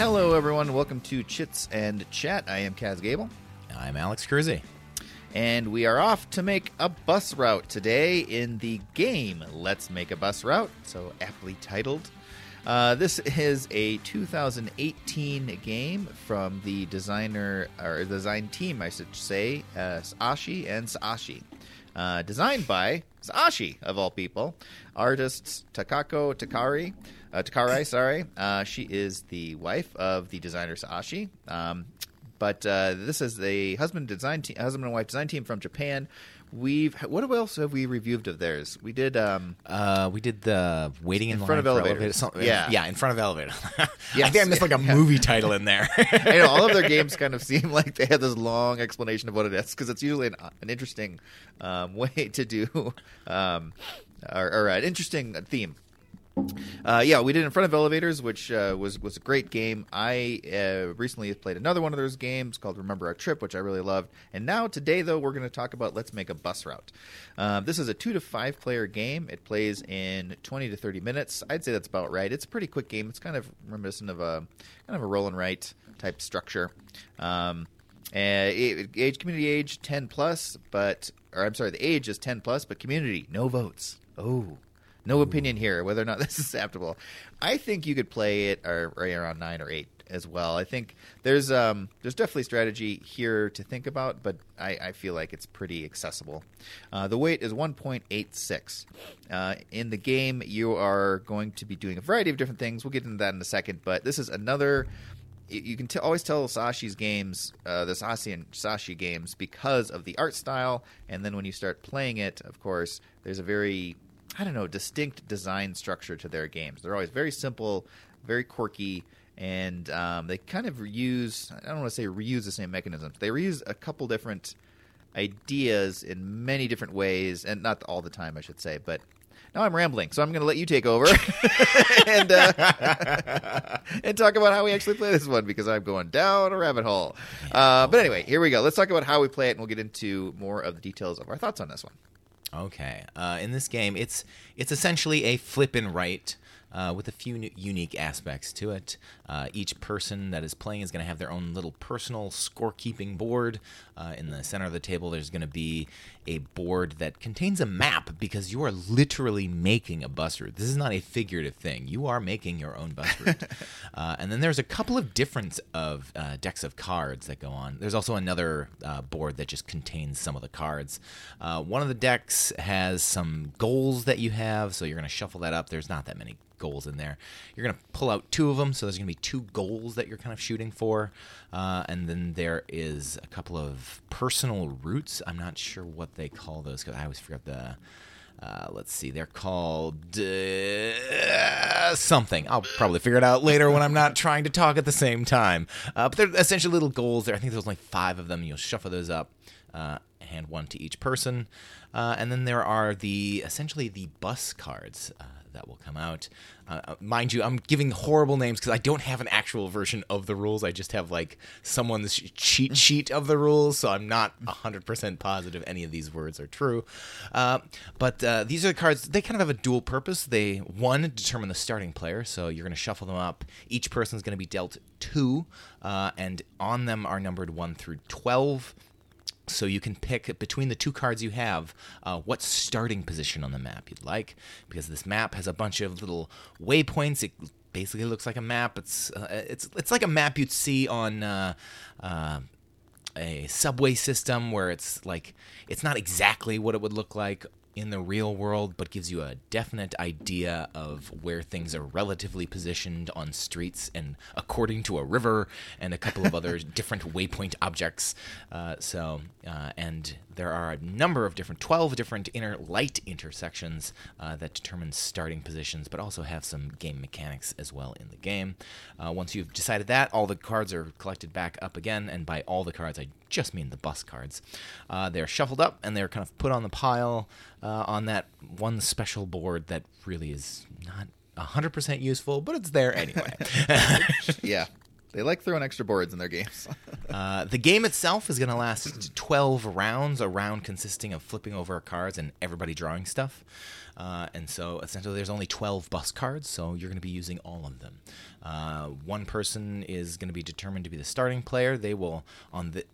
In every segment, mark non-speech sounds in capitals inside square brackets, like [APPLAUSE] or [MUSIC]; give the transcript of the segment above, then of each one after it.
Hello, everyone. Welcome to Chits and Chat. I am Kaz Gable, I'm Alex Cruzy. and we are off to make a bus route today in the game Let's Make a Bus Route, so aptly titled. Uh, this is a 2018 game from the designer or design team, I should say, uh, Saashi and Saashi. Uh, designed by Saashi, of all people. Artists Takako Takari. Uh, Takarai, sorry. Uh, she is the wife of the designer Saashi. Um, but uh, this is a husband design team, husband and wife design team from Japan. We've what else have we reviewed of theirs? We did um, Uh, we did the waiting in, In front of for elevators. elevator- Yeah. yeah, in front of elevator. [LAUGHS] I think I missed like a Yeah. [LAUGHS] movie title in there. I know all of their [LAUGHS] games kind of seem like they have this long explanation of what it is because it's usually an, an interesting um, way to do um, or, or an interesting theme. Uh, yeah, we did in front of elevators, which uh, was was a great game. I uh, recently played another one of those games called Remember Our Trip, which I really loved. And now today, though, we're going to talk about Let's Make a Bus Route. Uh, this is a two to five player game. It plays in twenty to thirty minutes. I'd say that's about right. It's a pretty quick game. It's kind of reminiscent of a kind of a roll and write type structure. Um, uh, age community age ten plus, but or I'm sorry, the age is ten plus, but community no votes. Oh, no opinion here whether or not [LAUGHS] this is acceptable. I think you could play it or, around nine or eight as well. I think there's um there's definitely strategy here to think about, but I, I feel like it's pretty accessible. Uh, the weight is 1.86. Uh, in the game, you are going to be doing a variety of different things. We'll get into that in a second, but this is another you- you can t- always tell Saashi's games, uh, the Saashi and Saashi games, because of the art style. And then when you start playing it, of course, there's a very, I don't know, distinct design structure to their games. They're always very simple, very quirky, and um, they kind of reuse, I don't want to say reuse the same mechanisms. They reuse a couple different ideas in many different ways, and not all the time, I should say, but. Now I'm rambling, so I'm going to let you take over [LAUGHS] and uh, [LAUGHS] and talk about how we actually play this one because I'm going down a rabbit hole. Uh, but anyway, here we go. Let's talk about how we play it, and we'll get into more of the details of our thoughts on this one. Okay. Uh, in this game, it's it's essentially a flip and write. Uh, with a few nu- unique aspects to it. Uh, each person that is playing is going to have their own little personal scorekeeping board. Uh, in the center of the table, there's going to be a board that contains a map because you are literally making a bus route. This is not a figurative thing. You are making your own bus route. [LAUGHS] uh, and then there's a couple of different of uh, decks of cards that go on. There's also another uh, board that just contains some of the cards. Uh, one of the decks has some goals that you have, so you're going to shuffle that up. There's not that many goals in there. You're going to pull out two of them, so there's going to be two goals that you're kind of shooting for. Uh, and then there is a couple of personal routes. I'm not sure what they call those because I always forget the. Uh, let's see, they're called uh, something. I'll probably figure it out later when I'm not trying to talk at the same time. Uh, but they're essentially little goals. There, I think there's only five of them. You'll shuffle those up, uh, hand one to each person, uh, and then there are the essentially the bus cards. That will come out. Uh, uh, mind you, I'm giving horrible names because I don't have an actual version of the rules. I just have like someone's cheat sheet of the rules, so I'm not 100% positive any of these words are true. Uh, but uh, these are the cards, they kind of have a dual purpose. They, one, determine the starting player, so you're going to shuffle them up. Each person's going to be dealt two, uh, and on them are numbered 1 through 12. So you can pick between the two cards you have uh, what starting position on the map you'd like, because this map has a bunch of little waypoints. It basically looks like a map. It's uh, it's it's like a map you'd see on. Uh, uh, a subway system where it's like it's not exactly what it would look like in the real world, but gives you a definite idea of where things are relatively positioned on streets and according to a river and a couple of other [LAUGHS] different waypoint objects. Uh, so, uh, and there are a number of different, 12 different inner light intersections uh, that determine starting positions, but also have some game mechanics as well in the game. Uh, once you've decided that, all the cards are collected back up again, and by all the cards, I just mean the bus cards. Uh, they're shuffled up and they're kind of put on the pile uh, on that one special board that really is not 100% useful, but it's there anyway. [LAUGHS] Yeah. They like throwing extra boards in their games. [LAUGHS] Uh, the game itself is going to last 12 rounds, a round consisting of flipping over cards and everybody drawing stuff. Uh, and so essentially, there's only 12 bus cards, so you're going to be using all of them. Uh, one person is going to be determined to be the starting player. They will, on the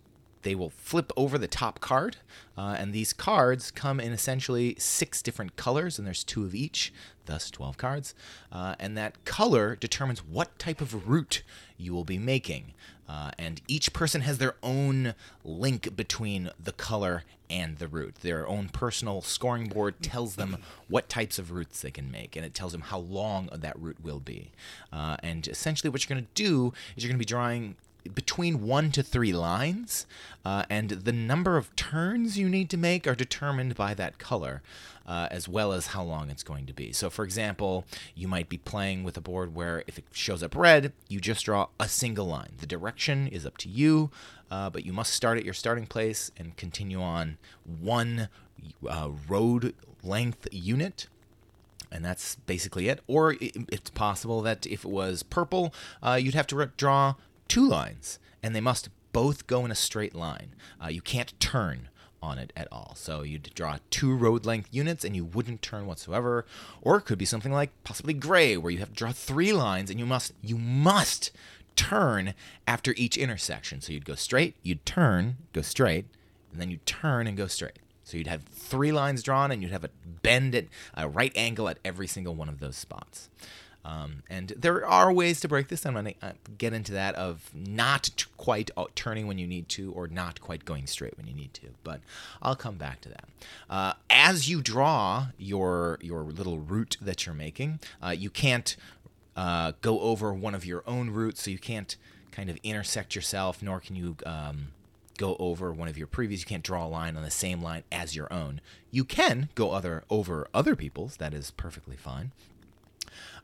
they will flip over the top card, uh, and these cards come in essentially six different colors, and there's two of each, thus 12 cards. Uh, and that color determines what type of route you will be making. Uh, and each person has their own link between the color and the route. Their own personal scoring board tells them what types of routes they can make, and it tells them how long that route will be. Uh, and essentially, what you're going to do is you're going to be drawing between one to three lines, uh, and the number of turns you need to make are determined by that color. Uh, as well as how long it's going to be. So, for example, you might be playing with a board where if it shows up red, you just draw a single line. The direction is up to you, uh, but you must start at your starting place and continue on one uh, road length unit and that's basically it. Or it's possible that if it was purple, uh, you'd have to draw two lines, and they must both go in a straight line. Uh, you can't turn on it at all. So you'd draw two road length units and you wouldn't turn whatsoever. Or it could be something like possibly gray, where you have to draw three lines and you must you must turn after each intersection. So you'd go straight, you'd turn, go straight, and then you'd turn and go straight. So you'd have three lines drawn and you'd have a bend at a right angle at every single one of those spots. Um, and there are ways to break this. I'm going to get into that of not quite uh, turning when you need to or not quite going straight when you need to. But I'll come back to that. Uh, as you draw your your little route that you're making, uh, you can't uh, go over one of your own routes, so you can't kind of intersect yourself, nor can you. Um, go over one of your previous. You can't draw a line on the same line as your own. You can go other over other people's. That is perfectly fine.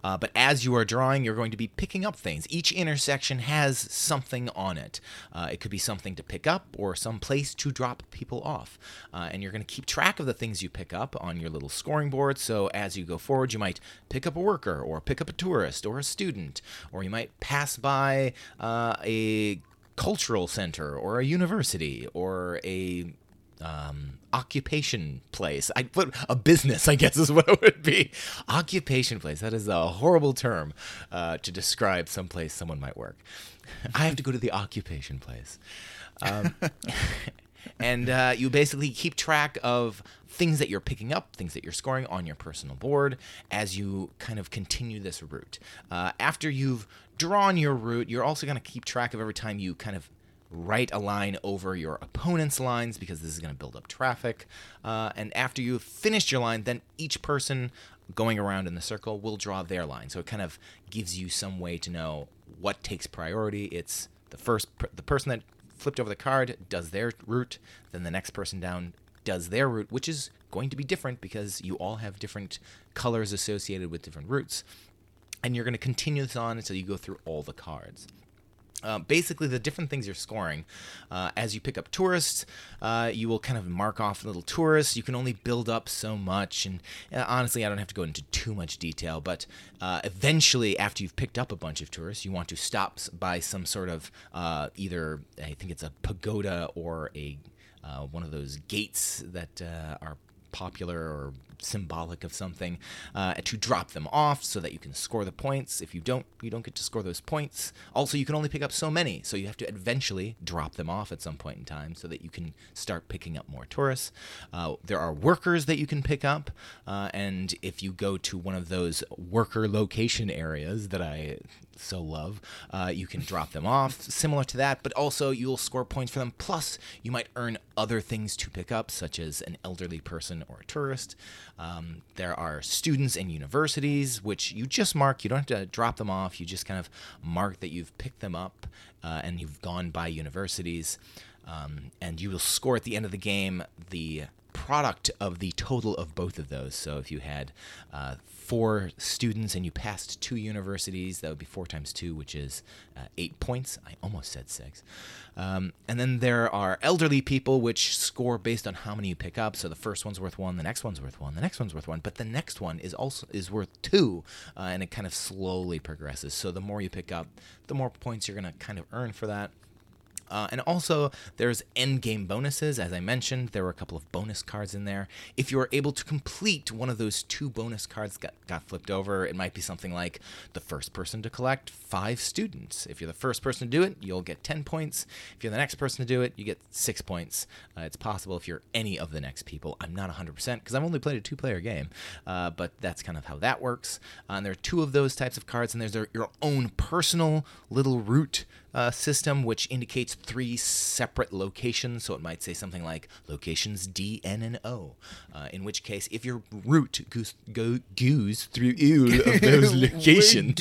Uh, but as you are drawing, you're going to be picking up things. Each intersection has something on it. Uh, it could be something to pick up or some place to drop people off. Uh, and you're going to keep track of the things you pick up on your little scoring board. So as you go forward, you might pick up a worker or pick up a tourist or a student, or you might pass by uh, a cultural center or a university or a um, occupation place. I put a business, I guess, is what it would be. Occupation place. That is a horrible term uh, to describe some place someone might work. I have to go to the occupation place. Um, [LAUGHS] and uh, you basically keep track of things that you're picking up, things that you're scoring on your personal board as you kind of continue this route. Uh, after you've drawn your route, you're also going to keep track of every time you kind of write a line over your opponent's lines because this is going to build up traffic. Uh, and after you've finished your line, then each person going around in the circle will draw their line. So it kind of gives you some way to know what takes priority. It's the first the person that flipped over the card does their route, then the next person down does their route, which is going to be different because you all have different colors associated with different routes. And you're going to continue this on until you go through all the cards. Uh, basically, the different things you're scoring. Uh, as you pick up tourists, uh, you will kind of mark off little tourists. You can only build up so much, and uh, honestly, I don't have to go into too much detail. But uh, eventually, after you've picked up a bunch of tourists, you want to stop by some sort of uh, either I think it's a pagoda or a one of those gates that are popular or symbolic of something uh, to drop them off so that you can score the points. If you don't, you don't get to score those points. Also, you can only pick up so many, so you have to eventually drop them off at some point in time so that you can start picking up more tourists. Uh, there are workers that you can pick up, uh, and if you go to one of those worker location areas that I so love, uh, you can drop them off, similar to that, but also you'll score points for them. Plus, you might earn other things to pick up, such as an elderly person or a tourist. Um, there are students and universities, which you just mark. You don't have to drop them off. You just kind of mark that you've picked them up uh, and you've gone by universities. Um, and you will score at the end of the game the product of the total of both of those. So if you had uh, four students and you passed two universities, that would be four times two, which is uh, eight points. I almost said six. Um, and then there are elderly people, which score based on how many you pick up. So the first one's worth one, the next one's worth one, the next one's worth one, but the next one is also is worth two, uh, and it kind of slowly progresses. So the more you pick up, the more points you're going to kind of earn for that. Uh, and also, there's end game bonuses. As I mentioned, there were a couple of bonus cards in there. If you are able to complete one of those two bonus cards got, got flipped over, it might be something like the first person to collect five students. If you're the first person to do it, you'll get 10 points. If you're the next person to do it, you get six points. Uh, it's possible if you're any of the next people. I'm not 100% because I've only played a two player game, uh, but that's kind of how that works. Uh, and there are two of those types of cards, and there's your own personal little route uh, system, which indicates three separate locations. So it might say something like locations D, N, and O. Uh, in which case, if your route goes, go, goes through all of [LAUGHS] those locations. [LAUGHS]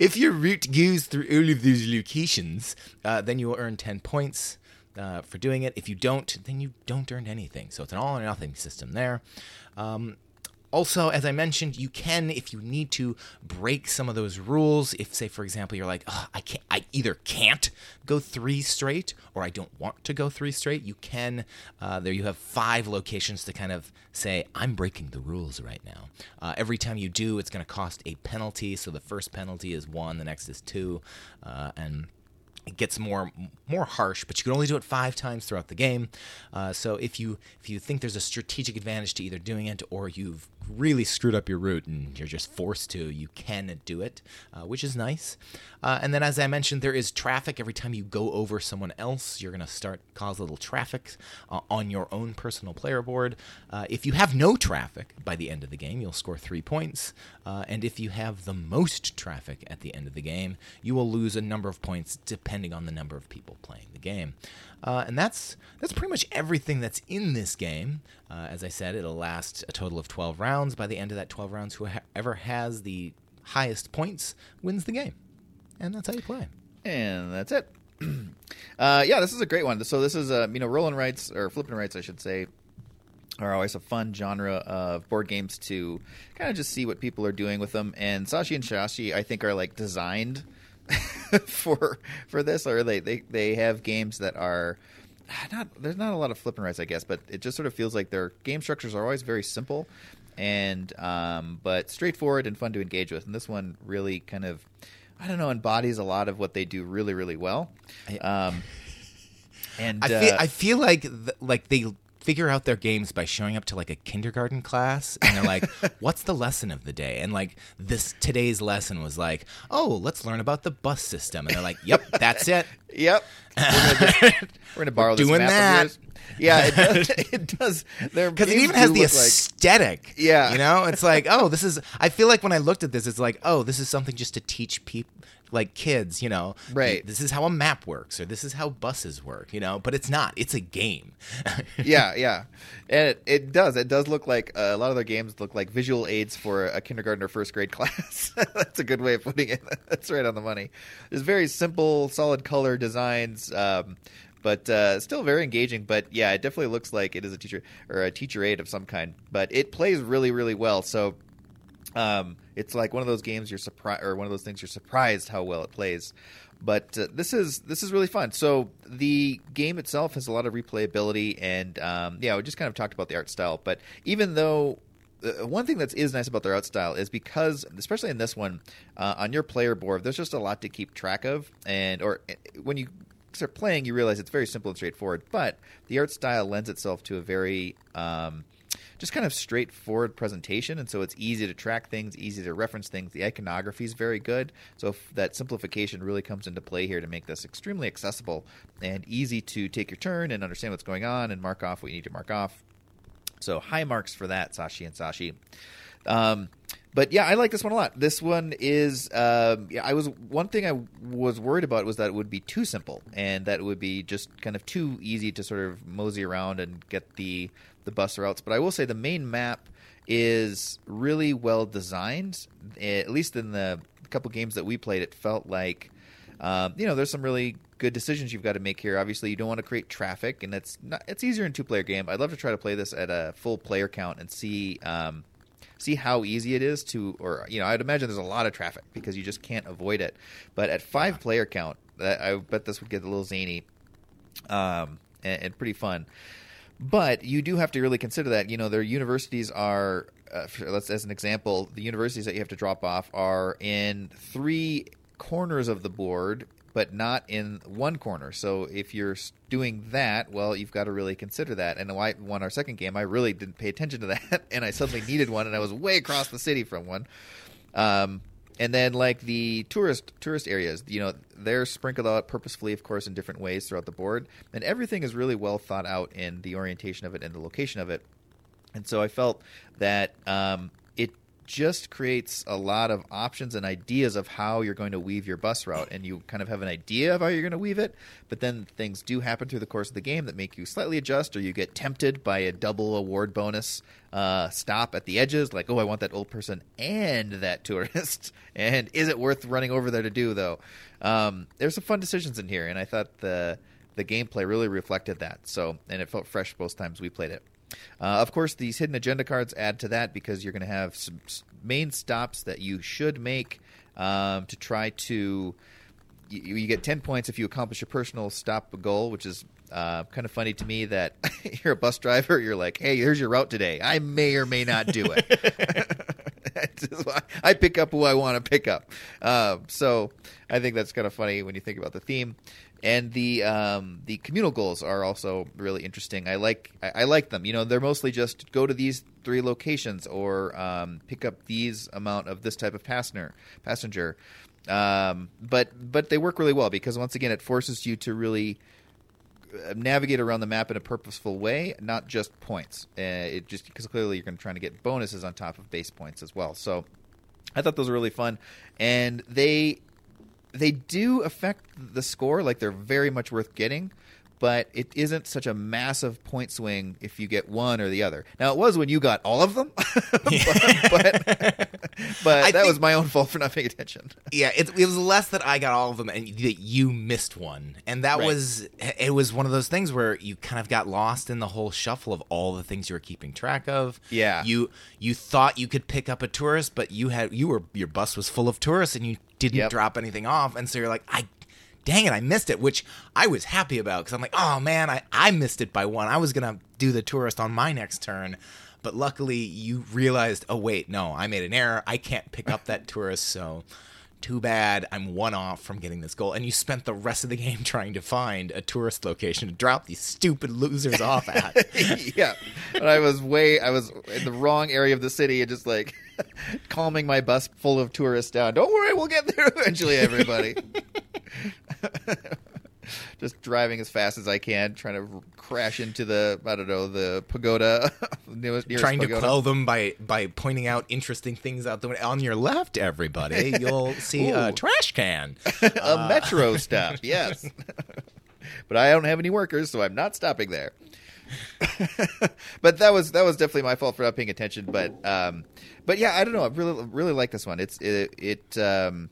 if your route goes through all of those locations, uh, then you will earn 10 points. Uh, for doing it. If you don't, then you don't earn anything. So it's an all or nothing system there. Um, also, as I mentioned, you can, if you need to, break some of those rules. If, say, for example, you're like, I can't, I either can't go three straight or I don't want to go three straight. You can. Uh, there, you have five locations to kind of say, I'm breaking the rules right now. Uh, every time you do, it's going to cost a penalty. So the first penalty is one, the next is two, uh, and it gets more more harsh, but you can only do it five times throughout the game. Uh, so if you if you think there's a strategic advantage to either doing it or you've really screwed up your route and you're just forced to, you can do it, uh, which is nice. Uh, and then, as I mentioned, there is traffic. Every time you go over someone else, you're going to start cause a little traffic uh, on your own personal player board. Uh, if you have no traffic by the end of the game, you'll score three points. Uh, and if you have the most traffic at the end of the game, you will lose a number of points depending on the number of people playing the game. Uh, and that's that's pretty much everything that's in this game. Uh, as I said, it'll last a total of 12 rounds. By the end of that 12 rounds, whoever has the highest points wins the game, and that's how you play. And that's it. [CLEARS THROAT] uh, yeah, this is a great one. So this is a you know rolling rights or flipping rights, I should say, are always a fun genre of board games to kind of just see what people are doing with them. And Saashi and Saashi, I think, are like designed [LAUGHS] for for this, or they, they they have games that are not there's not a lot of flipping rights, I guess, but it just sort of feels like their game structures are always very simple and um, but straightforward and fun to engage with. And this one really kind of I don't know embodies a lot of what they do really really well. Um, [LAUGHS] and I feel, uh, I feel like th- like they figure out their games by showing up to like a kindergarten class and they're like [LAUGHS] what's the lesson of the day and like this today's lesson was like oh let's learn about the bus system and they're like yep that's it [LAUGHS] yep we're gonna, [LAUGHS] borrow this doing that yeah, it does. It does. Because it even has the aesthetic. Like, yeah, you know, it's like, oh, this is. I feel like when I looked at this, it's like, oh, this is something just to teach people, like kids, you know, right? This is how a map works, or this is how buses work, you know. But it's not. It's a game. [LAUGHS] yeah, yeah, and it, it does. It does look like uh, a lot of their games look like visual aids for a kindergarten or first grade [LAUGHS] class. [LAUGHS] That's a good way of putting it. That's right on the money. There's very simple, solid color designs. Um, but uh, still very engaging. But yeah, it definitely looks like it is a teacher or a teacher aid of some kind. But it plays really, really well. So um, it's like one of those games you're surprised, or one of those things you're surprised how well it plays. But uh, this is this is really fun. So the game itself has a lot of replayability, and um, yeah, we just kind of talked about the art style. But even though uh, one thing that is nice about their art style is because, especially in this one, uh, on your player board, there's just a lot to keep track of, and or uh, when you start playing, you realize it's very simple and straightforward. But the art style lends itself to a very um, just kind of straightforward presentation, and so it's easy to track things, easy to reference things. The iconography is very good, so that simplification really comes into play here to make this extremely accessible and easy to take your turn and understand what's going on and mark off what you need to mark off. So high marks for that, Saashi and Saashi. Um, but yeah, I like this one a lot. This one is, uh, yeah, I was one thing I was worried about was that it would be too simple and that it would be just kind of too easy to sort of mosey around and get the the bus routes. But I will say the main map is really well designed. At least in the couple games that we played, it felt like um, you know, there's some really good decisions you've got to make here. Obviously, you don't want to create traffic, and it's not, it's easier in two player game. I'd love to try to play this at a full player count and see. Um, see how easy it is to or you know i'd imagine there's a lot of traffic because you just can't avoid it but at five player count i bet this would get a little zany um, and, and pretty fun but you do have to really consider that you know their universities are uh, let's as an example the universities that you have to drop off are in three corners of the board but not in one corner. So if you're doing that well you've got to really consider that. And i won our second game. I really didn't pay attention to that [LAUGHS] and i suddenly needed one and i was way across the city from one. Um, and then like the tourist tourist areas, you know, they're sprinkled out purposefully, of course, in different ways throughout the board, and everything is really well thought out in the orientation of it and the location of it. And so I felt that um, just creates a lot of options and ideas of how you're going to weave your bus route, and you kind of have an idea of how you're going to weave it. But then things do happen through the course of the game that make you slightly adjust, or you get tempted by a double award bonus uh, stop at the edges, like, oh, I want that old person and that [LAUGHS] tourist, and is it worth running over there to do though? Um, there's some fun decisions in here, and I thought the the gameplay really reflected that. So, and it felt fresh both times we played it. Uh, of course, these hidden agenda cards add to that because you're going to have some main stops that you should make um, to try to. You, you get 10 points if you accomplish your personal stop goal, which is uh, kind of funny to me that [LAUGHS] you're a bus driver. You're like, hey, here's your route today. I may or may not do it. [LAUGHS] [LAUGHS] I pick up who I want to pick up. Um, so I think that's kind of funny when you think about the theme. And the um, the communal goals are also really interesting. I like I, I like them. You know, they're mostly just go to these three locations or um, pick up these amount of this type of passenger passenger. Um, but but they work really well because once again, it forces you to really navigate around the map in a purposeful way, not just points. Uh, it just because clearly you're going to try to get bonuses on top of base points as well. So I thought those were really fun, and they they do affect the score. Like they're very much worth getting, but it isn't such a massive point swing if you get one or the other. Now it was when you got all of them, [LAUGHS] but but, but that was my own fault for not paying attention. Yeah, it, it was less that I got all of them and that you missed one, and that Right. was it. Was one of those things where you kind of got lost in the whole shuffle of all the things you were keeping track of. Yeah. you you thought you could pick up a tourist, but you had you were your bus was full of tourists and you didn't Yep. drop anything off, and so you're like, I, dang it, I missed it, which I was happy about because I'm like, oh man, I I missed it by one. I was gonna do the tourist on my next turn. But luckily, you realized, oh wait, no, I made an error. I can't pick up that tourist, so too bad. I'm one off from getting this goal. And you spent the rest of the game [LAUGHS] trying to find a tourist location to drop these stupid losers off at. [LAUGHS] yeah, but I was way I was in the wrong area of the city and just like [LAUGHS] calming my bus full of tourists down. Don't worry, we'll get there eventually, everybody. [LAUGHS] just driving as fast as I can, trying to crash into the I don't know the pagoda, [LAUGHS] nearest, nearest trying to pagoda. quell them by by pointing out interesting things out the window. On your left, everybody, [LAUGHS] you'll see a trash can. a metro stop. Yes, but I don't have any workers, so I'm not stopping there. but that was that was definitely my fault for not paying attention. But um, but yeah, I don't know. I really really like this one. It's it, it um,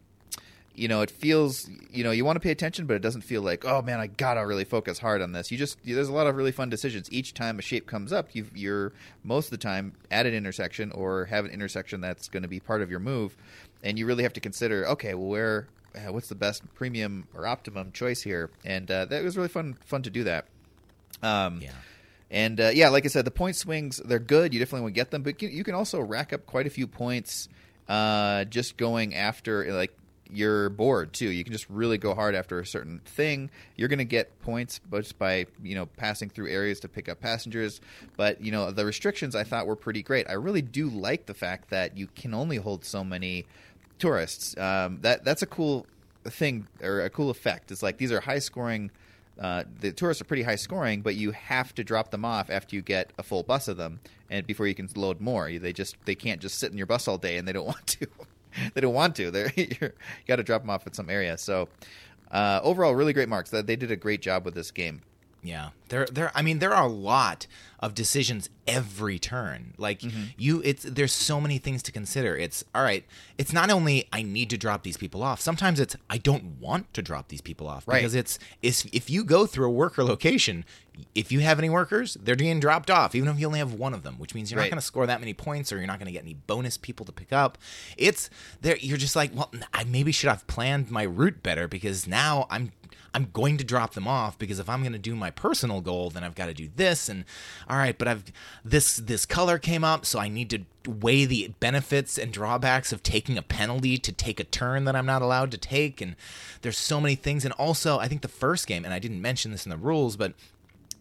you know, it feels you know you want to pay attention, but it doesn't feel like oh man, I gotta really focus hard on this. You just there's a lot of really fun decisions each time a shape comes up. You you're most of the time at an intersection or have an intersection that's going to be part of your move, and you really have to consider okay, well where uh, what's the best premium or optimum choice here, and uh, that was really fun fun to do that. Um, Yeah. and uh, yeah, like I said, the point swings they're good. You definitely want to get them, but you, you can also rack up quite a few points uh, just going after like your board too. You can just really go hard after a certain thing. You're going to get points just by you know passing through areas to pick up passengers. But you know the restrictions I thought were pretty great. I really do like the fact that you can only hold so many tourists. Um, that that's a cool thing or a cool effect. It's like these are high scoring. Uh, the tourists are pretty high scoring, but you have to drop them off after you get a full bus of them, and before you can load more. They just they can't just sit in your bus all day, and they don't [LAUGHS] want to. [LAUGHS] they don't want to. They're [LAUGHS] you got to drop them off at some area. So uh, overall, really great marks. They did a great job with this game. Yeah, there, there. I mean, there are a lot of decisions every turn. Like Mm-hmm. you, it's there's so many things to consider. It's all right. It's not only I need to drop these people off. Sometimes it's I don't want to drop these people off Right. because it's is if you go through a worker location, if you have any workers, they're being dropped off, even if you only have one of them, which means you're Right. not going to score that many points or you're not going to get any bonus people to pick up. It's there. You're just like, well, I maybe should have planned my route better because now I'm I'm going to drop them off because if I'm going to do my personal goal, then I've got to do this and all right, but I've this this color came up, so I need to weigh the benefits and drawbacks of taking a penalty to take a turn that I'm not allowed to take and there's so many things. And also I think the first game and I didn't mention this in the rules, but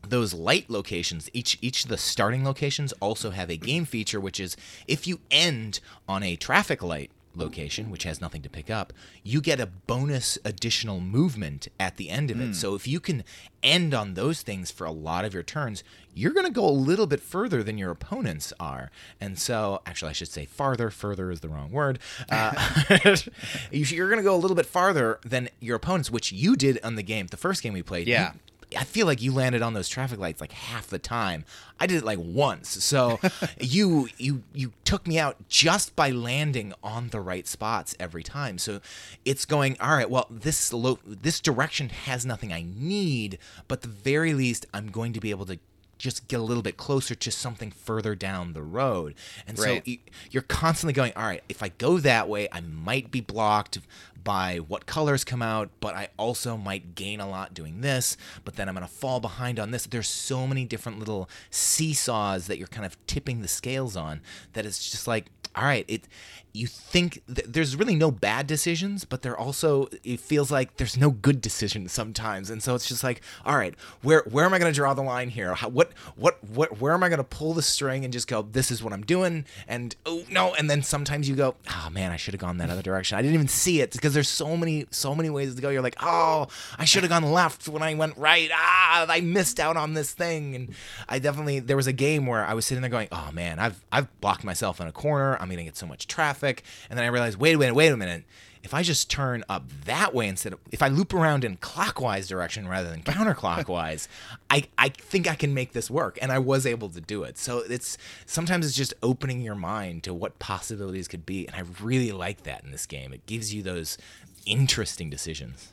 those light locations each each of the starting locations also have a game feature which is if you end on a traffic light location which has nothing to pick up you get a bonus additional movement at the end of it. So if you can end on those things for a lot of your turns you're going to go a little bit further than your opponents are. And so actually i should say farther. Further is the wrong word. Uh, [LAUGHS] [LAUGHS] you- you're going to go a little bit farther than your opponents which you did on the game the first game we played. You- Yeah. I feel like you landed on those traffic lights like half the time. I did it like once. So [LAUGHS] you you you took me out just by landing on the right spots every time. So it's going, all right, well, this lo- this direction has nothing I need, but the very least I'm going to be able to just get a little bit closer to something further down the road. And so Right. y- you're constantly going, all right, if I go that way, I might be blocked by what colors come out, but I also might gain a lot doing this, but then I'm going to fall behind on this. There's so many different little seesaws that you're kind of tipping the scales on that it's just like, all right, it you think th- there's really no bad decisions, but there also it feels like there's no good decisions sometimes, and so it's just like, all right, where where am I going to draw the line here? How, what what what where am I going to pull the string and just go, this is what I'm doing, and oh no, and then sometimes you go, oh man, I should have gone that other direction. I didn't even see it because there's so many so many ways to go. You're like, oh, I should have gone left when I went right. Ah, I missed out on this thing, and I definitely there was a game where I was sitting there going, oh man, I've I've blocked myself in a corner. I'm gonna get so much traffic, and then I realized, wait a minute, wait a minute. If I just turn up that way instead of if I loop around in clockwise direction rather than counterclockwise, [LAUGHS] I I think I can make this work, and I was able to do it. So it's sometimes it's just opening your mind to what possibilities could be, and I really like that in this game. It gives you those interesting decisions.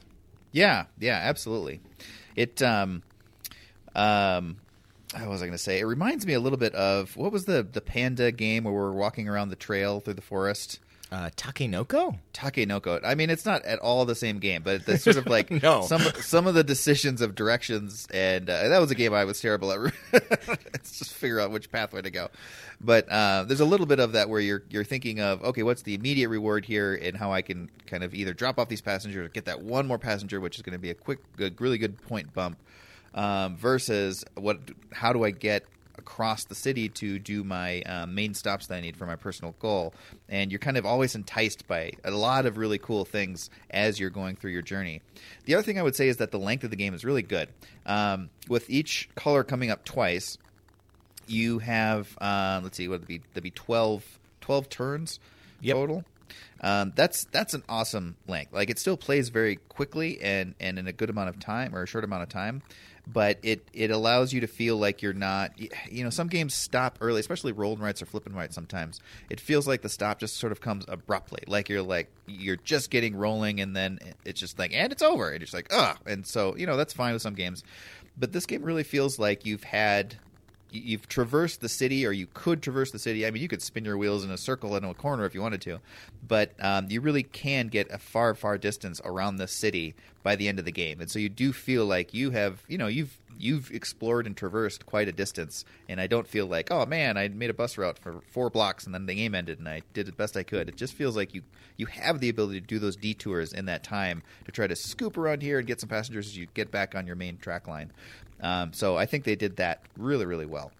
Yeah, yeah, absolutely. It um um what was I going to say? It reminds me a little bit of what was the the panda game where we're walking around the trail through the forest? Uh, Takenoko? Takenoko. I mean, it's not at all the same game, but it's sort of [LAUGHS] like No. some some of the decisions of directions, and uh, that was a game I was terrible at. [LAUGHS] Let's just figure out which pathway to go. But uh, there's a little bit of that where you're you're thinking of okay, what's the immediate reward here, and how I can kind of either drop off these passengers or get that one more passenger, which is going to be a quick, good, really good point bump, um, versus what? How do I get across the city to do my um, main stops that I need for my personal goal. And you're kind of always enticed by a lot of really cool things as you're going through your journey. The other thing I would say is that the length of the game is really good. Um, with each color coming up twice, you have uh, let's see, what would be that'd be 12, 12 turns Yep. total. Um, that's that's an awesome length. Like it still plays very quickly and and in a good amount of time or a short amount of time, but it it allows you to feel like you're not. You know, some games stop early, especially rolling rights or flipping rights. Sometimes it feels like the stop just sort of comes abruptly, like you're like you're just getting rolling and then it's just like and it's over. And it's like ugh. And so you know that's fine with some games, but this game really feels like you've had you've traversed the city or you could traverse the city. I mean you could spin your wheels in a circle in a corner if you wanted to but um, you really can get a far far distance around the city by the end of the game. And so you do feel like you have you know you've you've explored and traversed quite a distance and i don't feel like oh man i made a bus route for four blocks and then the game ended and i did the best i could. It just feels like you you have the ability to do those detours in that time to try to scoop around here and get some passengers as you get back on your main track line um, so i think they did that really really well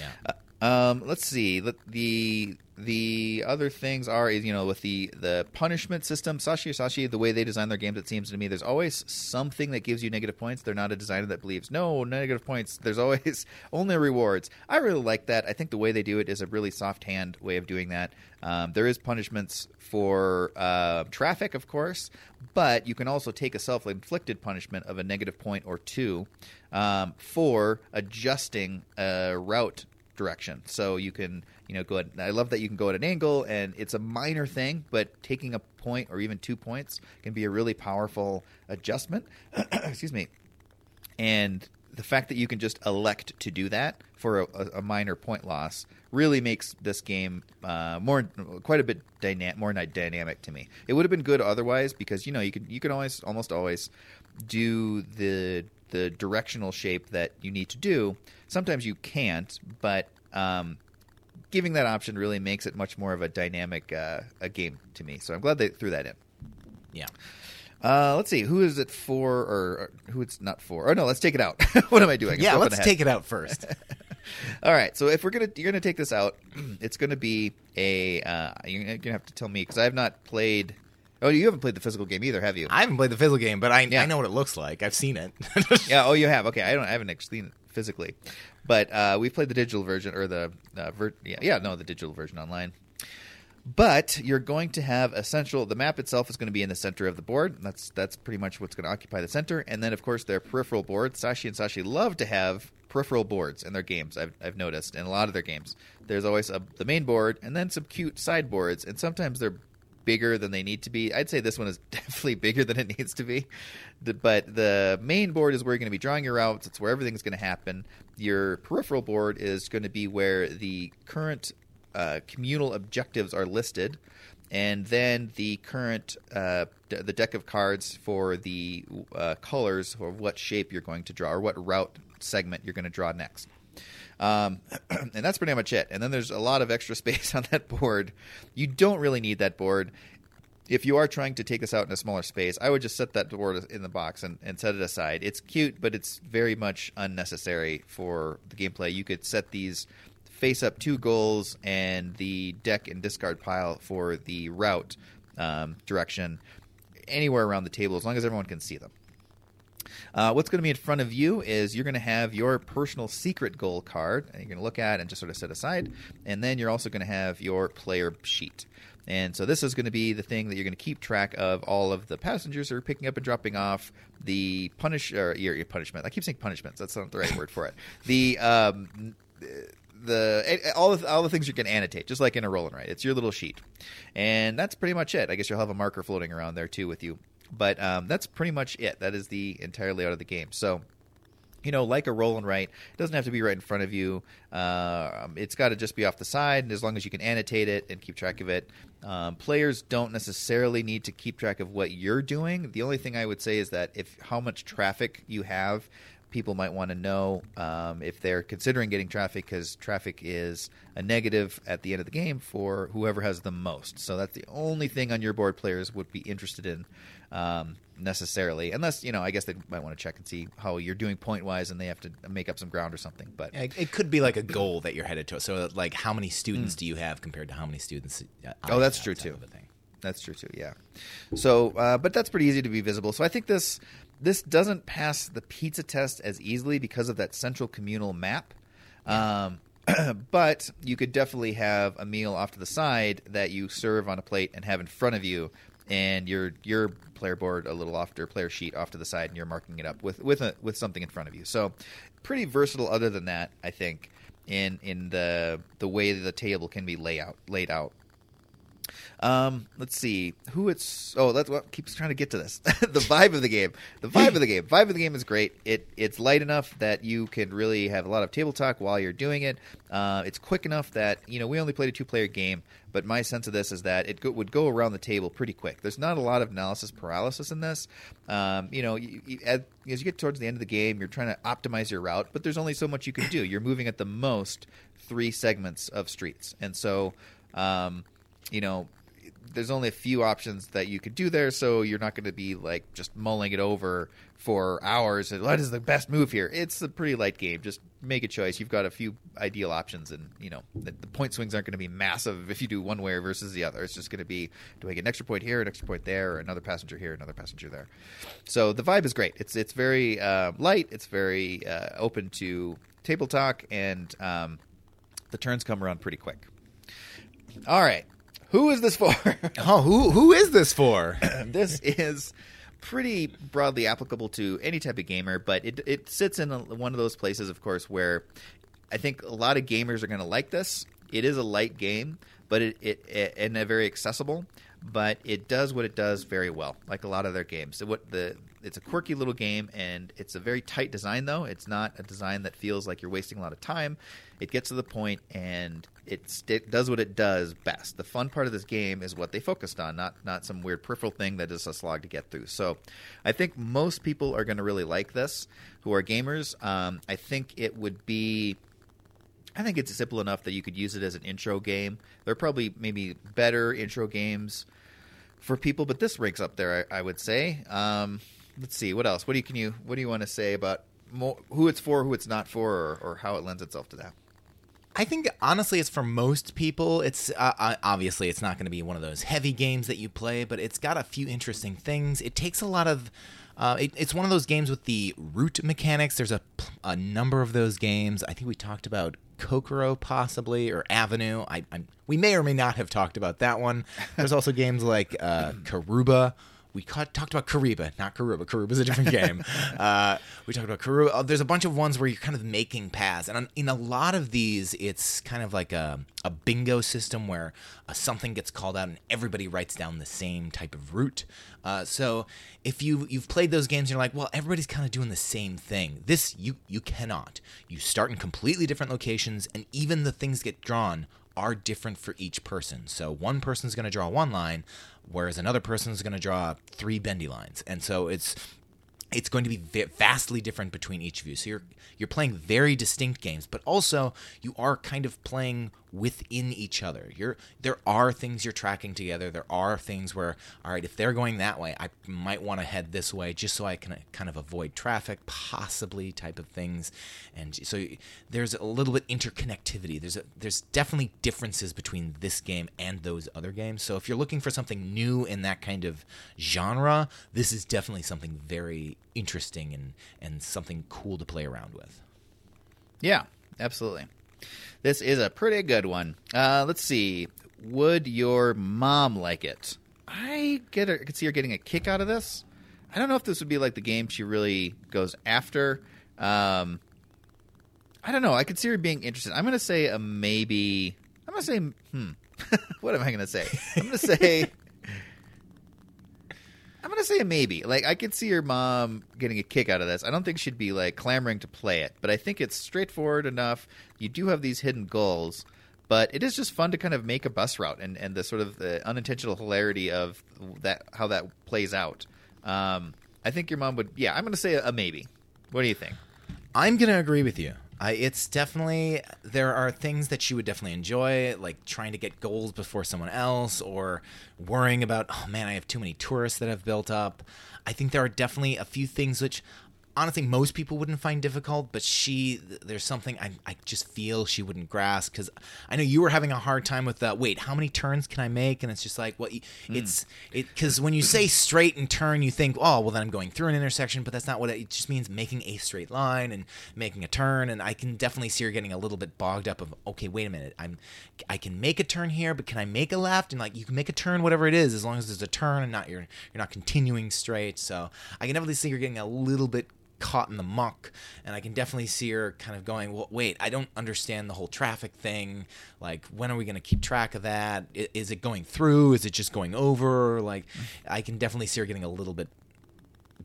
Yeah. uh, Um, let's see. The the other things are you know with the the punishment system, Saashi Saashi, the way they design their games, it seems to me there's always something that gives you negative points. They're not a designer that believes no negative points. There's always [LAUGHS] only rewards. I really like that. I think the way they do it is a really soft hand way of doing that. Um, there is punishments for uh, traffic, of course, but you can also take a self inflicted punishment of a negative point or two um, for adjusting a route direction. So you can, you know, go at, I love that you can go at an angle and it's a minor thing, but taking a point or even two points can be a really powerful adjustment. [CLEARS THROAT] Excuse me. And the fact that you can just elect to do that for a, a minor point loss really makes this game uh, more, quite a bit dyna- more dynamic to me. It would have been good otherwise because you know you can you can always almost always do the the directional shape that you need to do. Sometimes you can't, but um, giving that option really makes it much more of a dynamic uh, a game to me. So I'm glad they threw that in. Yeah. Uh, let's see, who is it for, or, or who it's not for? Oh no, let's take it out. [LAUGHS] what am I doing? I'm Yeah, let's ahead. take it out first. [LAUGHS] All right, so if we're gonna you're gonna take this out, [CLEARS THROAT] it's gonna be a uh, you're gonna have to tell me because I have not played. Oh, you haven't played the physical game either, have you? I haven't played the physical game, but I Yeah. I know what it looks like. I've seen it. [LAUGHS] yeah. Oh, you have. Okay, I don't. I haven't actually seen it physically, but uh, we've played the digital version or the uh, ver- yeah, yeah, no, the digital version online. But you're going to have essential. The map itself is going to be in the center of the board. That's that's pretty much what's going to occupy the center. And then, of course, their peripheral boards. Saashi and Saashi love to have peripheral boards in their games. I've, I've noticed in a lot of their games. There's always a, the main board and then some cute sideboards, and sometimes they're bigger than they need to be. I'd say this one is [LAUGHS] definitely bigger than it needs to be. But the main board is where you're going to be drawing your routes. It's where everything's going to happen. Your peripheral board is going to be where the current uh, communal objectives are listed, and then the current uh, d- the deck of cards for the uh, colors or what shape you're going to draw or what route segment you're going to draw next. Um, [CLEARS THROAT] and that's pretty much it. And then there's a lot of extra [LAUGHS] space on that board. You don't really need that board. If you are trying to take this out in a smaller space, I would just set that board in the box and, and set it aside. It's cute, but it's very much unnecessary for the gameplay. You could set these face up two goals and the deck and discard pile for the route um, direction anywhere around the table as long as everyone can see them. Uh, what's going to be in front of you is you're going to have your personal secret goal card and you're going to look at and just sort of set aside. And then you're also going to have your player sheet. And so this is going to be the thing that you're going to keep track of all of the passengers who are picking up and dropping off the punish or your, your punishment. I keep saying punishments. That's not the right word for it. The um, the all the all the things you can annotate, just like in a roll and write. It's your little sheet, and that's pretty much it. I guess you'll have a marker floating around there too with you, but um, that's pretty much it. That is the entire layout of the game. So. You know, like a roll and write, it doesn't have to be right in front of you. Uh, it's got to just be off the side, and as long as you can annotate it and keep track of it. Um, players don't necessarily need to keep track of what you're doing. The only thing I would say is that if how much traffic you have, people might want to know um, if they're considering getting traffic because traffic is a negative at the end of the game for whoever has the most. So that's the only thing on your board players would be interested in um, necessarily, unless you know. I guess they might want to check and see how you're doing point wise, and they have to make up some ground or something. But It it could be like a goal that you're headed to. So, like, how many students do you have compared to how many students? Oh, that's true, too. That's true too. Yeah. So, uh, but that's pretty easy to be visible. So I think this this doesn't pass the pizza test as easily because of that central communal map. Um, [CLEARS THROAT] but you could definitely have a meal off to the side that you serve on a plate and have in front of you, and your your player board a little off or player sheet off to the side, and you're marking it up with with a, with something in front of you. So pretty versatile. Other than that, I think in in the the way the table can be lay out, laid out. Um, let's see who it's. Oh, that's what keeps trying to get to this. [LAUGHS] the vibe of the game. The vibe of the game. Vibe of the game is great. It it's light enough that you can really have a lot of table talk while you're doing it. Uh, it's quick enough that you know we only played a two player game, but my sense of this is that it go, would go around the table pretty quick. There's not a lot of analysis paralysis in this. Um, you know, you, you, as, as you get towards the end of the game, you're trying to optimize your route, but there's only so much you can do. You're moving at the most three segments of streets, and so um, you know there's only a few options that you could do there, so you're not going to be like just mulling it over for hours. What is the best move here? It's a pretty light game. Just make a choice, you've got a few ideal options, and you know the, the point swings aren't going to be massive if you do one way versus the other. It's just going to be do I get an extra point here, an extra point there, or another passenger here, another passenger there. So the vibe is great. It's it's very uh, light. It's very uh, open to table talk, and um, the turns come around pretty quick. All right, who is this for? [LAUGHS] Oh, who who is this for? [CLEARS THROAT] this is pretty broadly applicable to any type of gamer, but it it sits in a, one of those places, of course, where I think a lot of gamers are going to like this. It is a light game, but it, it, it and a very accessible, but it does what it does very well, like a lot of their games. So what the it's a quirky little game, and it's a very tight design. Though it's not a design that feels like you're wasting a lot of time. It gets to the point, and it, does what it does best. The fun part of this game is what they focused on, not not some weird peripheral thing that is a slog to get through. So, I think most people are going to really like this who are gamers. Um, I think it would be. I think it's simple enough that you could use it as an intro game. There are probably maybe better intro games for people, but this ranks up there. I, I would say. Um, let's see what else. What do you can you what do you want to say about mo- who it's for, who it's not for, or, or how it lends itself to that? I think honestly, it's for most people. It's uh, obviously it's not going to be one of those heavy games that you play, but it's got a few interesting things. It takes a lot of. Uh, it, it's one of those games with the route mechanics. There's a, a number of those games. I think we talked about Kokoro possibly or Avenue. I, I'm, we may or may not have talked about that one. There's also games like uh, Karuba, [LAUGHS] we talked about Kariba, not Karuba. Karuba's a different game. Uh, we talked about Karuba. Oh, there's a bunch of ones where you're kind of making paths, and in a lot of these, it's kind of like a, a bingo system where uh, something gets called out and everybody writes down the same type of route. Uh, so if you you've played those games, and you're like, well, everybody's kind of doing the same thing. This you you cannot. You start in completely different locations, and even the things get drawn are different for each person. So one person's going to draw one line, whereas another person is going to draw three bendy lines. And so it's it's going to be vastly different between each of you. So you're you're playing very distinct games, but also you are kind of playing within each other. You're there are things you're tracking together. There are things where all right, if they're going that way, I might want to head this way just so I can kind of avoid traffic, possibly type of things. And so there's a little bit interconnectivity. There's a, there's definitely differences between this game and those other games. So if you're looking for something new in that kind of genre, this is definitely something very interesting and and something cool to play around with. Yeah, absolutely. This is a pretty good one. Uh, let's see. Would your mom like it? I get her, I could see her getting a kick out of this. I don't know if this would be like the game she really goes after. Um, I don't know. I could see her being interested. I'm going to say a maybe. I'm going to say, hmm. [LAUGHS] what am I going to say? I'm going to say [LAUGHS] I'm gonna say a maybe. Like I could see your mom getting a kick out of this. I don't think she'd be like clamoring to play it, but I think it's straightforward enough. You do have these hidden goals, but it is just fun to kind of make a bus route and, and the sort of the unintentional hilarity of that how that plays out. Um, I think your mom would. Yeah, I'm gonna say a, a maybe. What do you think? I'm gonna agree with you. It's definitely there are things that she would definitely enjoy, like trying to get goals before someone else, or worrying about oh man, I have too many tourists that have built up. I think there are definitely a few things which honestly most people wouldn't find difficult but she there's something i, I just feel she wouldn't grasp because i know you were having a hard time with that wait how many turns can i make? And it's just like well hmm. it's it because when you say straight and turn you think oh well then i'm going through an intersection but that's not what it, it just means making a straight line and making a turn and i can definitely see her getting a little bit bogged up of okay wait a minute. I'm i can make a turn here but can i make a left? And like you can make a turn whatever it is as long as there's a turn and not you're you're not continuing straight. So i can definitely see her getting a little bit caught in the muck and i can definitely see her kind of going well wait i don't understand the whole traffic thing. Like when are we going to keep track of that? Is it going through? Is it just going over? Like i can definitely see her getting a little bit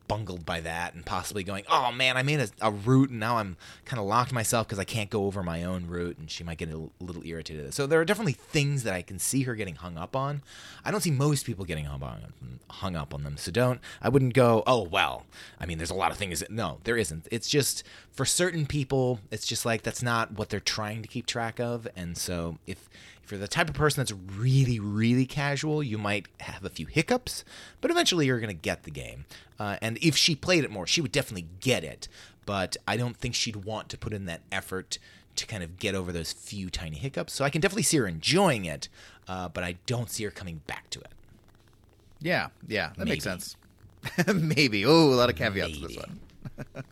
bungled by that and possibly going, oh man, I made a, a route and now I'm kind of locked myself because I can't go over my own route and she might get a little irritated. So there are definitely things that I can see her getting hung up on. I don't see most people getting hung, on, hung up on them. So don't, I wouldn't go, oh well, I mean, there's a lot of things. That, no, there isn't. It's just for certain people, it's just like that's not what they're trying to keep track of. And so if, if for the type of person that's really, really casual, you might have a few hiccups, but eventually you're going to get the game. Uh, and if she played it more, she would definitely get it. But I don't think she'd want to put in that effort to kind of get over those few tiny hiccups. So I can definitely see her enjoying it, uh, but I don't see her coming back to it. Yeah, yeah, that makes sense. [LAUGHS] Maybe. Oh, a lot of caveats to this one. [LAUGHS]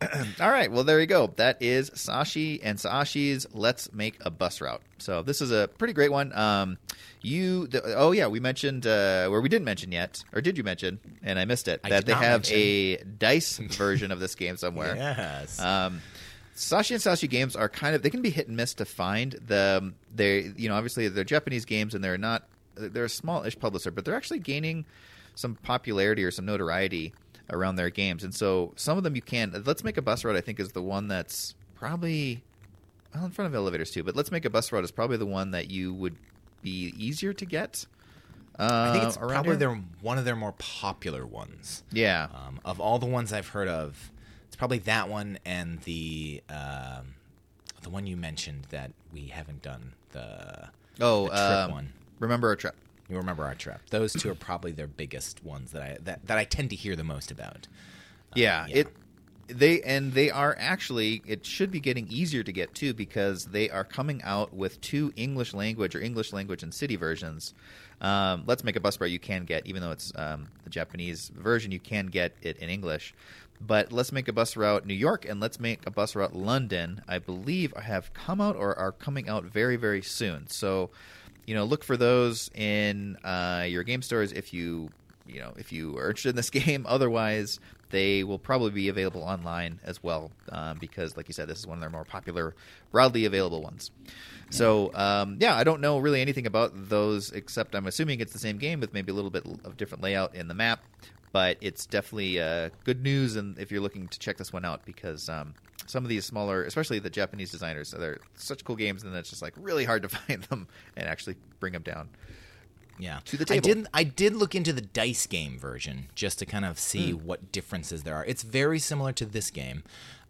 [CLEARS THROAT] All right, well there you go. That is Saashi and Saashi's Let's Make a Bus Route. So this is a pretty great one. Um, you, the, oh yeah, we mentioned uh, where we didn't mention yet, or did you mention? And I missed it I that they have mention. a dice [LAUGHS] version of this game somewhere. Yes. Um, Saashi and Saashi games are kind of they can be hit and miss to find. The they you know obviously they're Japanese games and they're not they're a smallish publisher, but they're actually gaining some popularity or some notoriety around their games. And so some of them you can. Let's make a bus route. I think is the one that's probably well in front of elevators too. But let's make a bus route is probably the one that you would be easier to get. Uh, I think it's probably here. their one of their more popular ones. yeah. Um, of all the ones I've heard of, it's probably that one and the um, the one you mentioned that we haven't done the oh, the trip um, one. remember a trip. You remember our trip? Those two are probably their biggest ones that I that, that I tend to hear the most about. yeah, yeah. it they and they are actually it should be getting easier to get too because they are coming out with two english language or english language and city versions um, let's make a bus route you can get even though it's um, the japanese version you can get it in english but let's make a bus route new york and let's make a bus route london i believe have come out or are coming out very very soon so you know look for those in uh, your game stores if you you know if you are interested in this [LAUGHS] game. Otherwise they will probably be available online as well um, because like you said this is one of their more popular broadly available ones. So um, yeah i don't know really anything about those except i'm assuming it's the same game with maybe a little bit of different layout in the map but it's definitely uh, good news and if you're looking to check this one out because um, some of these smaller especially the japanese designers they're such cool games and it's just like really hard to [LAUGHS] find them and actually bring them down Yeah, To the I table. did. I did look into the dice game version just to kind of see Hmm. what differences there are. It's very similar to this game,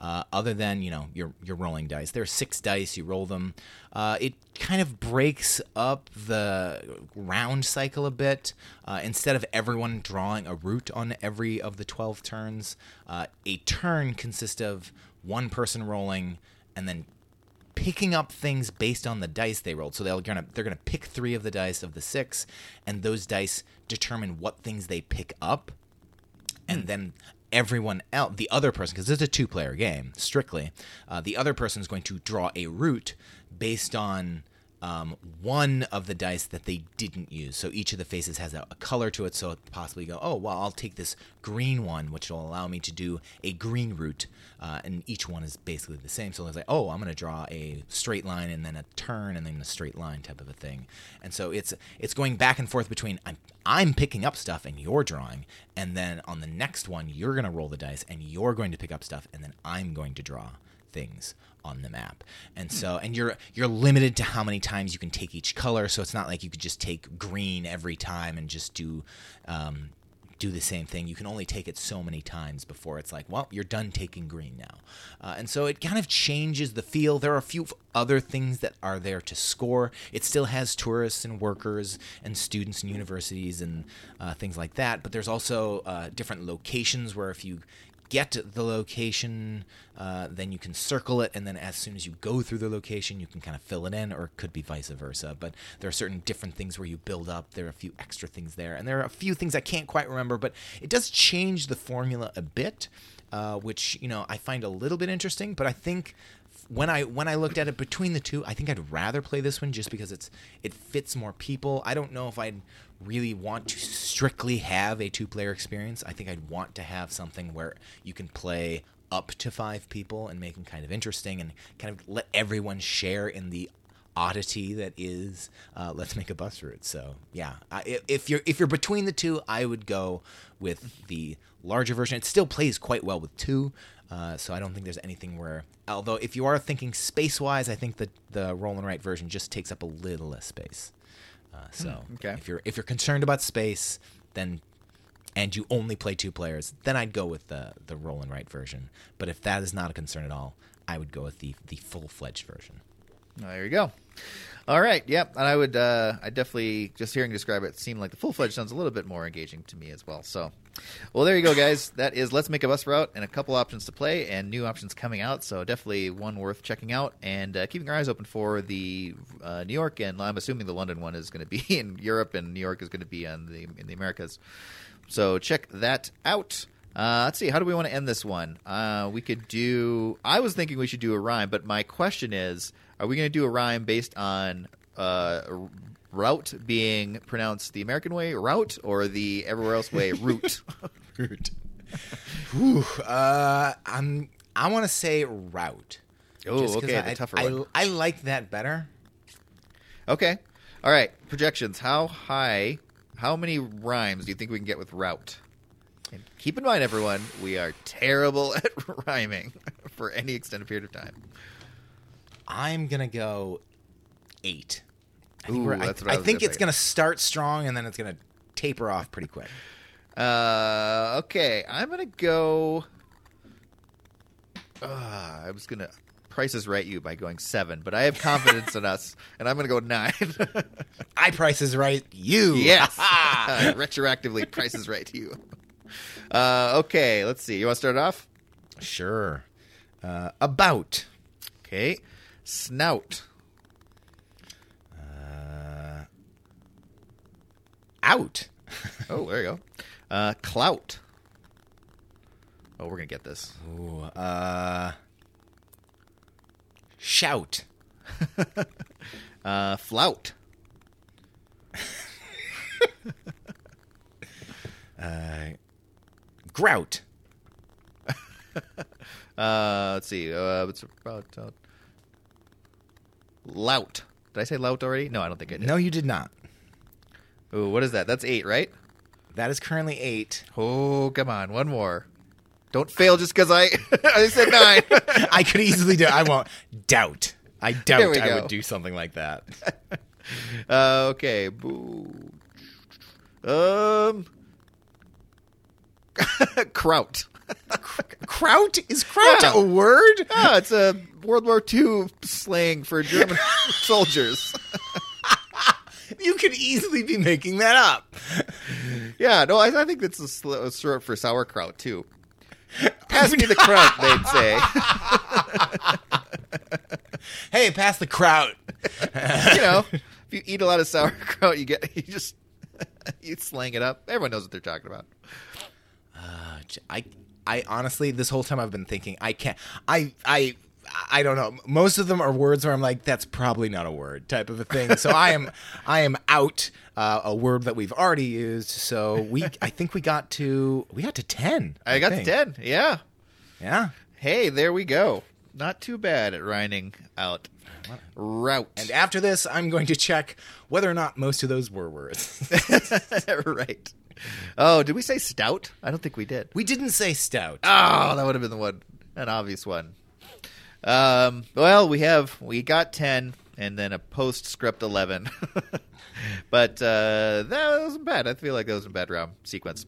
uh, other than you know you're you're rolling dice. There are six dice. You roll them. Uh, it kind of breaks up the round cycle a bit. Uh, instead of everyone drawing a route on every of the twelve turns, uh, a turn consists of one person rolling and then picking up things based on the dice they rolled. So they're gonna they're gonna pick three of the dice of the six, and those dice determine what things they pick up, and then everyone else, the other person, because it's a two player game strictly, uh, the other person is going to draw a route based on. Um, one of the dice that they didn't use. So each of the faces has a, a color to it. So possibly go, oh, well, I'll take this green one, which will allow me to do a green route. Uh, and each one is basically the same. So it's like, oh, I'm going to draw a straight line and then a turn and then a straight line type of a thing. And so it's it's going back and forth between I'm I'm picking up stuff and you're drawing, and then on the next one you're going to roll the dice and you're going to pick up stuff, and then I'm going to draw things on the map. And so and you're you're limited to how many times you can take each color, so it's not like you could just take green every time and just do um, do the same thing. You can only take it so many times before it's like, well, you're done taking green now. Uh, and so it kind of changes the feel. There are a few other things that are there to score. It still has tourists and workers and students and universities and uh, things like that. But there's also uh, different locations where if you get the location, uh, then you can circle it, and then as soon as you go through the location, you can kind of fill it in, or it could be vice versa. But there are certain different things where you build up. There are a few extra things there, and there are a few things I can't quite remember, but it does change the formula a bit, uh, which you know I find a little bit interesting. But I think when I when I looked at it between the two, I think I'd rather play this one just because it's it fits more people. I don't know if I'd really want to strictly have a two player experience. I think I'd want to have something where you can play up to five people and make them kind of interesting and kind of let everyone share in the oddity that is uh, let's make a bus route so yeah I, if- you're if you're between the two i would go with the larger version it still plays quite well with two uh, so i don't think there's anything where although if you are thinking space wise i think that the roll and write version just takes up a little less space uh, so okay. if you're if you're concerned about space then and you only play two players, then I'd go with the the roll and write version. But if that is not a concern at all, I would go with the the full fledged version. There you go. All right. Yep. And I would, uh, I definitely just hearing you describe it seemed like the full fledged sounds a little bit more engaging to me as well. So, well, there you go, guys. That is Let's Make a Bus Route and a couple options to play and new options coming out. So definitely one worth checking out and uh, keeping our eyes open for the uh, New York and I'm assuming the London one is going to be [LAUGHS] in Europe and New York is going to be on the in the Americas. So check that out. Uh, let's see. How do we want to end this one? Uh, we could do. I was thinking we should do a rhyme, but my question is: Are we going to do a rhyme based on uh, route being pronounced the American way, route, or the everywhere else way, [LAUGHS] route? Root. Whew, uh, I'm. I want to say route. Oh, okay, I, the tougher I, one. I like that better. Okay. All right. Projections. How high? How many rhymes do you think we can get with route? And keep in mind, everyone, we are terrible [LAUGHS] at rhyming for any extended period of time. I'm gonna go eight. I think, Ooh, I- I I think it's say. gonna start strong and then it's gonna taper off pretty quick. Uh, okay, I'm gonna go. Uh, I was gonna Price is Right you by going seven, but I have confidence in us, [LAUGHS] and I'm gonna go nine. [LAUGHS] I price is right. You. yes, [LAUGHS] retroactively, Price is Right to you. Uh, okay, let's see. You want to start off? sure. Uh, about. Okay, snout. Uh, out. Oh, there you go. Uh, clout. Oh, we're gonna get this. Ooh, uh, shout. [LAUGHS] Uh, flout. [LAUGHS] Uh, grout. [LAUGHS] Uh, let's see. Uh, it's about uh, lout. Did I say lout already? No, I don't think I did. No, you did not. Ooh, what is that? That's eight, right? That is currently eight. Oh, come on, one more. Don't fail just because I [LAUGHS] I said nine. [LAUGHS] I could easily do. I won't doubt. I doubt I would do something like that. [LAUGHS] uh, okay. Boo. Um. Kraut. [LAUGHS] Kraut is kraut Yeah. a word? Ah, it's a World War II slang for German [LAUGHS] soldiers. You could easily be making that up. Yeah, no, I, I think that's a, sl- a short for sauerkraut too. Pass me the kraut, [LAUGHS] they'd say. Hey, pass the kraut. you know, if you eat a lot of sauerkraut, you get you just you slang it up. Everyone knows what they're talking about. Uh, I, I honestly, this whole time I've been thinking, I can't, I, I, I don't know. Most of them are words where I'm like, that's probably not a word type of a thing. So I am, [LAUGHS] I am out uh, a word that we've already used. So we, I think we got to, we got to ten. I got think. to ten. Yeah. Yeah. Hey, there we go. Not too bad at rhyming out route. And after this, I'm going to check whether or not most of those were words. [LAUGHS] right. Oh, did we say stout? I don't think we did. we didn't say stout. Oh, that would have been the one, an obvious one. Um, well, we have we got ten, and then a postscript eleven. [LAUGHS] but uh, that wasn't bad. I feel like that was a bad round sequence.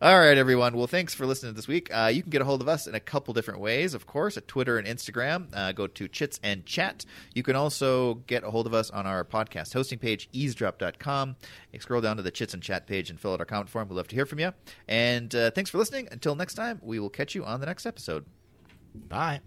All right, everyone. Well, thanks for listening this week. Uh, you can get a hold of us in a couple different ways, of course, at Twitter and Instagram. Uh, go to Chits and Chat. You can also get a hold of us on our podcast hosting page, eavesdrop.com. Scroll down to the Chits and Chat page and fill out our comment form. We'd love to hear from you. And uh, thanks for listening. Until next time, we will catch you on the next episode. Bye.